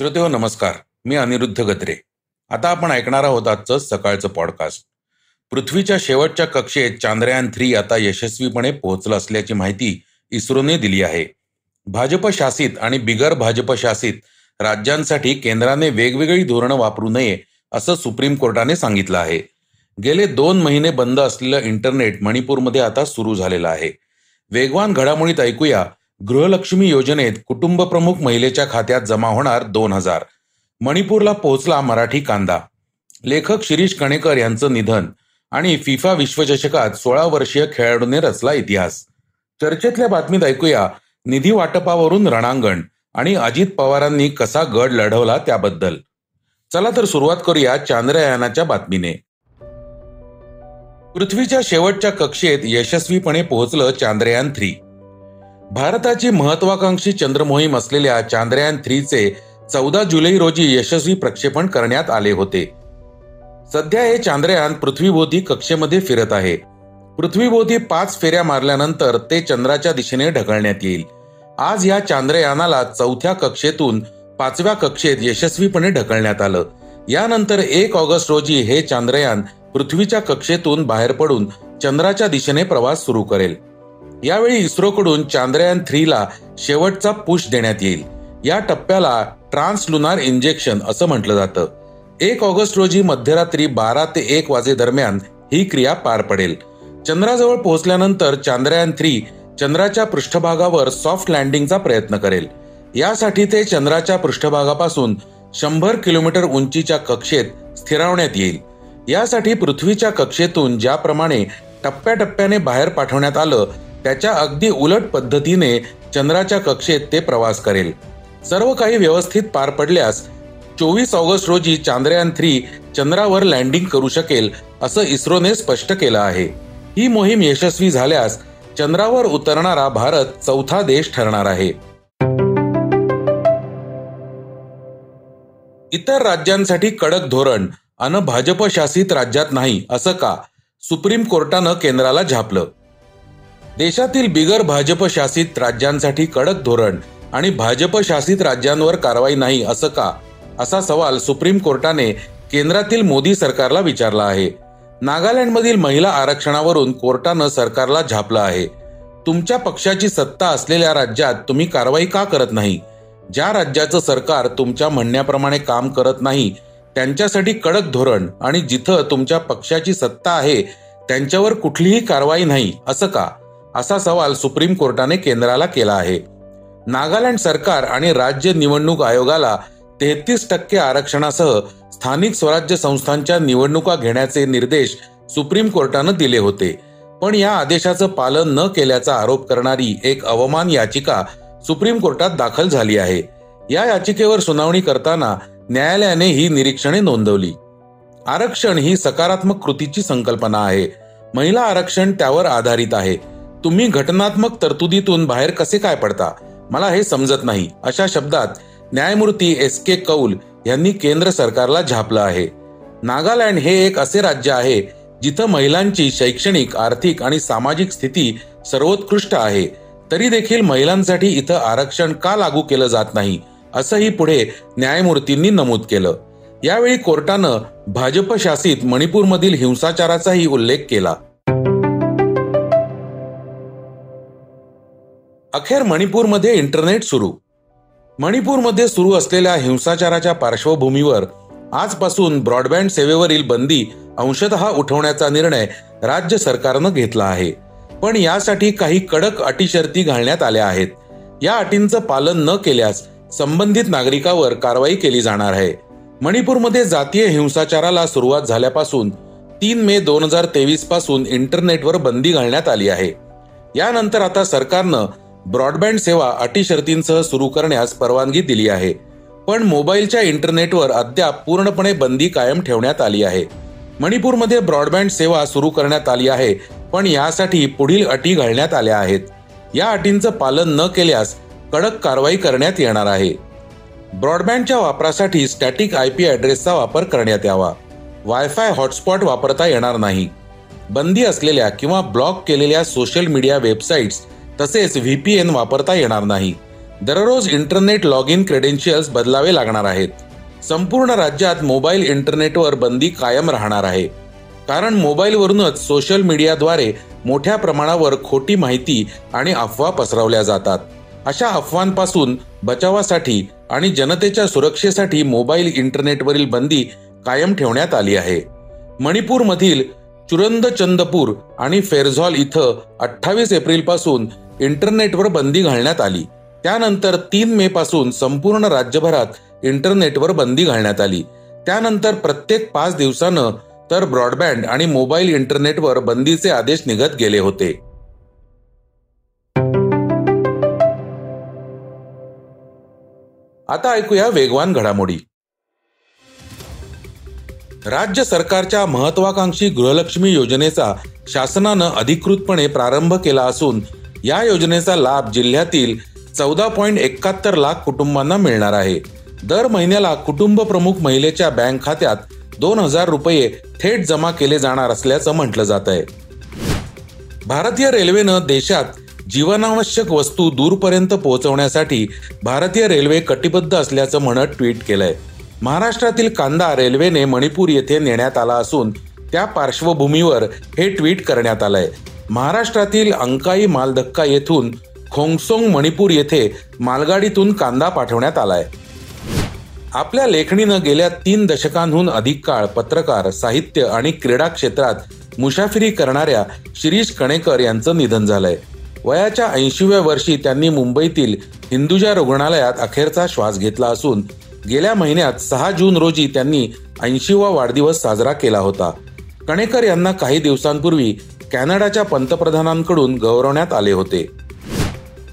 श्रोते हो, नमस्कार. मी अनिरुद्ध गत्रे आता आपण ऐकणार आहोत आजचं सकाळचं पॉडकास्ट पृथ्वीच्या शेवटच्या कक्षेत चांद्रयान थ्री आता यशस्वीपणे पोहोचलं असल्याची माहिती इस्रोने दिली आहे. भाजप शासित आणि बिगर भाजप शासित राज्यांसाठी केंद्राने वेगवेगळी धोरणं वापरू नये असं सुप्रीम कोर्टाने सांगितलं आहे. गेले दोन महिने बंद असलेलं इंटरनेट मणिपूरमध्ये आता सुरू झालेलं आहे. वेगवान घडामोडीत ऐकूया गृहलक्ष्मी योजनेत कुटुंब प्रमुख महिलेच्या खात्यात जमा होणार दोन हजार. मणिपूरला पोहोचला मराठी कांदा. लेखक शिरीष कणेकर यांचं निधन आणि फिफा विश्वचषकात सोळा वर्षीय खेळाडूने रचला इतिहास. चर्चेतल्या बातमीत ऐकूया निधी वाटपावरून रणांगण आणि अजित पवारांनी कसा गड लढवला त्याबद्दल. चला तर सुरुवात करूया चांद्रयानाच्या बातमीने. पृथ्वीच्या शेवटच्या कक्षेत यशस्वीपणे पोहोचलं चांद्रयान थ्री. भारताची महत्वाकांक्षी चंद्रमोहीम असलेल्या चांद्रयान थ्रीचे चौदा जुलै रोजी यशस्वी प्रक्षेपण करण्यात आले होते. सध्या हे चांद्रयान पृथ्वीभोवती कक्षेमध्ये फिरत आहे. पृथ्वीभोवती पाच फेऱ्या मारल्यानंतर ते चंद्राच्या दिशेने ढकलण्यात येईल. आज या चांद्रयानाला चौथ्या कक्षेतून पाचव्या कक्षेत यशस्वीपणे ढकलण्यात आलं. यानंतर एक ऑगस्ट रोजी हे चांद्रयान पृथ्वीच्या कक्षेतून बाहेर पडून चंद्राच्या दिशेने प्रवास सुरू करेल. यावेळी इस्रोकडून चांद्रयान थ्रीला शेवटचा पुश देण्यात येईल. या टप्प्याला ट्रान्सलुनार इंजेक्शन असं म्हटलं जातं. एक ऑगस्ट रोजी मध्यरात्री बारा ते एक वाजे दरम्यान ही क्रिया पार पडेल. चंद्राजवळ पोहोचल्यानंतर चांद्रयान थ्री चंद्राच्या पृष्ठभागावर सॉफ्ट लँडिंगचा प्रयत्न करेल. यासाठी ते चंद्राच्या पृष्ठभागापासून शंभर किलोमीटर उंचीच्या कक्षेत स्थिरावण्यात येईल. यासाठी पृथ्वीच्या कक्षेतून ज्याप्रमाणे टप्प्याटप्प्याने बाहेर पाठवण्यात आलं त्याच्या अगदी उलट पद्धतीने चंद्राच्या कक्षेत ते प्रवास करेल. सर्व काही व्यवस्थित पार पडल्यास चोवीस ऑगस्ट रोजी चांद्रयान थ्री चंद्रावर लँडिंग करू शकेल असं इस्रोने स्पष्ट केलं आहे. ही मोहीम यशस्वी झाल्यास चंद्रावर उतरणारा भारत चौथा देश ठरणार आहे. इतर राज्यांसाठी कडक धोरण अन भाजप शासित राज्यात नाही असं का? सुप्रीम कोर्टानं केंद्राला झापलं. देशातील बिगर भाजप शासित राज्यांसाठी कडक धोरण आणि भाजप शासित राज्यांवर कारवाई नाही असं का? असा सवाल सुप्रीम कोर्टाने केंद्रातील मोदी सरकारला विचारला आहे. नागालँडमधील महिला आरक्षणावरून कोर्टानं सरकारला झापलं आहे. तुमच्या पक्षाची सत्ता असलेल्या राज्यात तुम्ही कारवाई का करत नाही? ज्या राज्याचं सरकार तुमच्या म्हणण्याप्रमाणे काम करत नाही त्यांच्यासाठी कडक धोरण आणि जिथं तुमच्या पक्षाची सत्ता आहे त्यांच्यावर कुठलीही कारवाई नाही असं का? असा सवाल सुप्रीम कोर्टाने केंद्राला केला आहे. नागालँड सरकार आणि राज्य निवडणूक आयोगाला तेहतीस टक्के आरक्षणासह स्थानिक स्वराज्य संस्थांच्या निवडणुका घेण्याचे निर्देश सुप्रीम कोर्टानं दिले होते. पण या आदेशाचं पालन न केल्याचा आरोप करणारी एक अवमान याचिका सुप्रीम कोर्टात दाखल झाली आहे. या याचिकेवर सुनावणी करताना न्यायालयाने ही निरीक्षणे नोंदवली. आरक्षण ही सकारात्मक कृतीची संकल्पना आहे. महिला आरक्षण त्यावर आधारित आहे. तुम्ही घटनात्मक तरतुदीतून बाहेर कसे काय पडता? मला हे समजत नाही. अशा शब्दात न्यायमूर्ती एस के कौल यांनी केंद्र सरकारला झापलं आहे. नागालँड हे एक असे राज्य आहे जिथं महिलांची शैक्षणिक आर्थिक आणि सामाजिक स्थिती सर्वोत्कृष्ट आहे. तरी देखील महिलांसाठी इथं आरक्षण का लागू केलं जात नाही असंही पुढे न्यायमूर्तींनी नमूद केलं. यावेळी कोर्टानं भाजप शासित मणिपूरमधील हिंसाचाराचाही उल्लेख केला. अखेर मणिपूरमध्ये इंटरनेट सुरू. मणिपूरमध्ये सुरू असलेल्या हिंसाचाराच्या पार्श्वभूमीवर आजपासून ब्रॉडबँड सेवेवरील बंदी अंशतः उठवण्याचा निर्णय राज्य सरकारनं घेतला आहे. पण यासाठी काही कडक अटीशर्ती घालण्यात आल्या आहेत. या अटींचं पालन न केल्यास संबंधित नागरिकावर कारवाई केली जाणार आहे. मणिपूरमध्ये जातीय हिंसाचाराला सुरुवात झाल्यापासून तीन मे दोन हजार तेवीसपासून इंटरनेटवर बंदी घालण्यात आली आहे. यानंतर आता सरकारनं ब्रॉडबँड सेवा अटी शर्तींसह सुरू करण्यास परवानगी दिली आहे. पण मोबाईलच्या इंटरनेटवर अद्याप पूर्णपणे बंदी कायम ठेवण्यात आली आहे. मणिपूरमध्ये ब्रॉडबँड सेवा सुरू करण्यात आली आहे पण यासाठी पुढील अटी घालण्यात आल्या आहेत. या अटींचं पालन न केल्यास कडक कारवाई करण्यात येणार आहे. ब्रॉडबँडच्या वापरासाठी स्टॅटिक आय पी ॲड्रेसचा वापर करण्यात यावा. वायफाय हॉटस्पॉट वापरता येणार नाही. बंदी असलेल्या किंवा ब्लॉक केलेल्या सोशल मीडिया वेबसाईट्स तसेच व्ही पी एन वापरता येणार नाही. दररोज इंटरनेट लॉग इन क्रेडेन्शियल्स बदलावे लागणार आहेत. संपूर्ण राज्यात मोबाईल इंटरनेटवर बंदी कायम राहणार आहे. कारण मोबाईलवरूनच सोशल मीडियाद्वारे मोठ्या प्रमाणावर खोटी माहिती आणि अफवा पसरवल्या जातात. अशा अफवांपासून बचावासाठी आणि जनतेच्या सुरक्षेसाठी मोबाईल इंटरनेटवरील बंदी कायम ठेवण्यात आली आहे. मणिपूरमधील चुरंदचंदपूर आणि फेरझॉल इथं अठ्ठावीस एप्रिलपासून इंटरनेटवर बंदी घालण्यात आली. त्यानंतर तीन मे पासून संपूर्ण राज्यभरात इंटरनेटवर बंदी घालण्यात आली. त्यानंतर प्रत्येक पाच दिवसानं तर ब्रॉडबँड आणि मोबाईल इंटरनेटवर बंदीचे आदेश निघत गेले होते. आता ऐकूया वेगवान घडामोडी. राज्य सरकारच्या महत्वाकांक्षी गृहलक्ष्मी योजनेचा शासनानं अधिकृतपणे प्रारंभ केला असून या योजनेचा लाभ जिल्ह्यातील चौदा पॉईंट एकाहत्तर लाख कुटुंबांना मिळणार आहे. दर महिन्याला कुटुंब प्रमुख महिलेच्या बँक खात्यात दोन हजार रुपये थेट जमा केले जाणार असल्याचं म्हटलं जात आहे. भारतीय रेल्वेनं देशात जीवनावश्यक वस्तू दूरपर्यंत पोहोचवण्यासाठी भारतीय रेल्वे कटिबद्ध असल्याचं म्हणत ट्विट केलंय. महाराष्ट्रातील कांदा रेल्वेने मणिपूर येथे नेण्यात आला असून त्या पार्श्वभूमीवर हे ट्विट करण्यात आलंय. महाराष्ट्रातील अंकाई मालधक्का येथून खोंगसोंग मणिपूर येथे मालगाडीतून कांदा पाठवण्यात आलाय. आपल्या लेखणीनं गेल्या तीन दशकांहून अधिक काळ पत्रकार साहित्य आणि क्रीडा क्षेत्रात मुसाफिरी करणाऱ्या शिरीष कणेकर यांचं निधन झालंय. वयाच्या ऐंशीव्या वर्षी त्यांनी मुंबईतील हिंदुजा रुग्णालयात अखेरचा श्वास घेतला असून गेल्या महिन्यात सहा जून रोजी त्यांनी ऐंशीवा वाढदिवस साजरा केला होता. कणेकर यांना काही दिवसांपूर्वी कॅनडाच्या पंतप्रधानांकडून गौरवण्यात आले होते.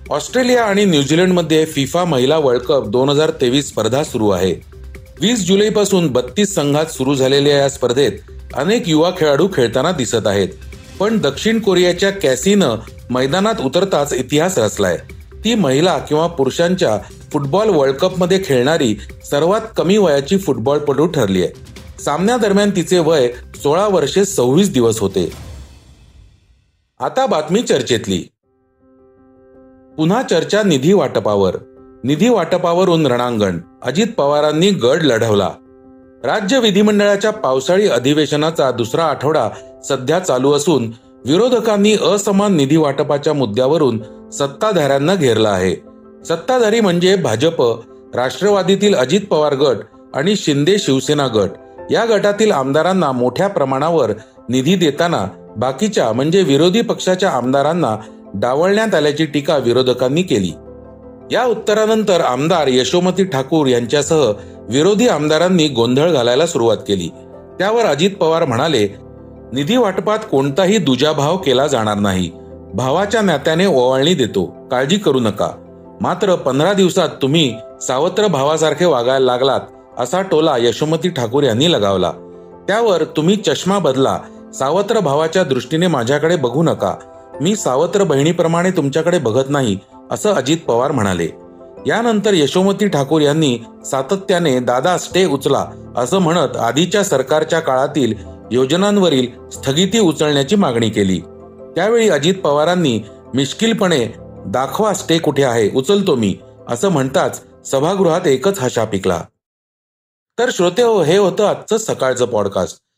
ऑस्ट्रेलिया आणि न्यूझीलंडमध्ये फिफा महिला वर्ल्ड कप दोन हजार तेवीस स्पर्धा सुरू आहे. वीस जुलैपासून बत्तीस संघात सुरू झालेल्या या स्पर्धेत अनेक युवा खेळाडू खेळताना दिसत आहेत. पण दक्षिण कोरियाच्या कॅसीनं मैदानात उतरताच इतिहास रचलाय. ती महिला किंवा पुरुषांच्या फुटबॉल वर्ल्ड कपमध्ये खेळणारी सर्वात कमी वयाची फुटबॉलपटू ठरली आहे सामन्यादरम्यान तिचे वय सोळा वर्षे सव्वीस दिवस होते. आता बातमी चर्चेतली. पुन्हा चर्चा निधी वाटपावर. निधी वाटपावरून रणांगण. अजित पवारांनी गड लढवला. राज्य विधिमंडळाच्या पावसाळी अधिवेशनाचा दुसरा आठवडा सध्या चालू असून विरोधकांनी असमान निधी वाटपाच्या मुद्द्यावरून सत्ताधाऱ्यांना घेरला आहे. सत्ताधारी म्हणजे भाजप राष्ट्रवादीतील अजित पवार गट आणि शिंदे शिवसेना गट. या गटातील आमदारांना मोठ्या प्रमाणावर निधी देताना बाकीच्या म्हणजे विरोधी पक्षाच्या आमदारांना डावलण्यात आल्याची टीका विरोधकांनी केली. या उत्तरानंतर आमदार यशोमती ठाकूर यांच्यासह विरोधी आमदारांनी गोंधळ घालायला सुरुवात केली. त्यावर अजित पवार म्हणाले निधी वाटपात कोणताही दुजाभाव केला जाणार नाही. भावाच्या नात्याने ओवाळणी देतो. काळजी करू नका. मात्र पंधरा दिवसात तुम्ही सावत्र भावासारखे वागायला लागलात असा टोला यशोमती ठाकूर यांनी लगावला. त्यावर तुम्ही चष्मा बदला सावत्र भावाच्या दृष्टीने माझ्याकडे बघू नका. मी सावत्र बहिणीप्रमाणे तुमच्याकडे बघत नाही असं अजित पवार म्हणाले. यानंतर यशोमती ठाकूर यांनी सातत्याने दादा स्टे उचला असं म्हणत आधीच्या सरकारच्या काळातील योजनांवरील स्थगिती उचलण्याची मागणी केली. त्यावेळी अजित पवारांनी मिश्किलपणे दाखवा स्टे कुठे आहे उचलतो मी असं म्हणताच सभागृहात एकच हशा पिकला. तर श्रोते हो हे होतं आजचं सकाळचं पॉडकास्ट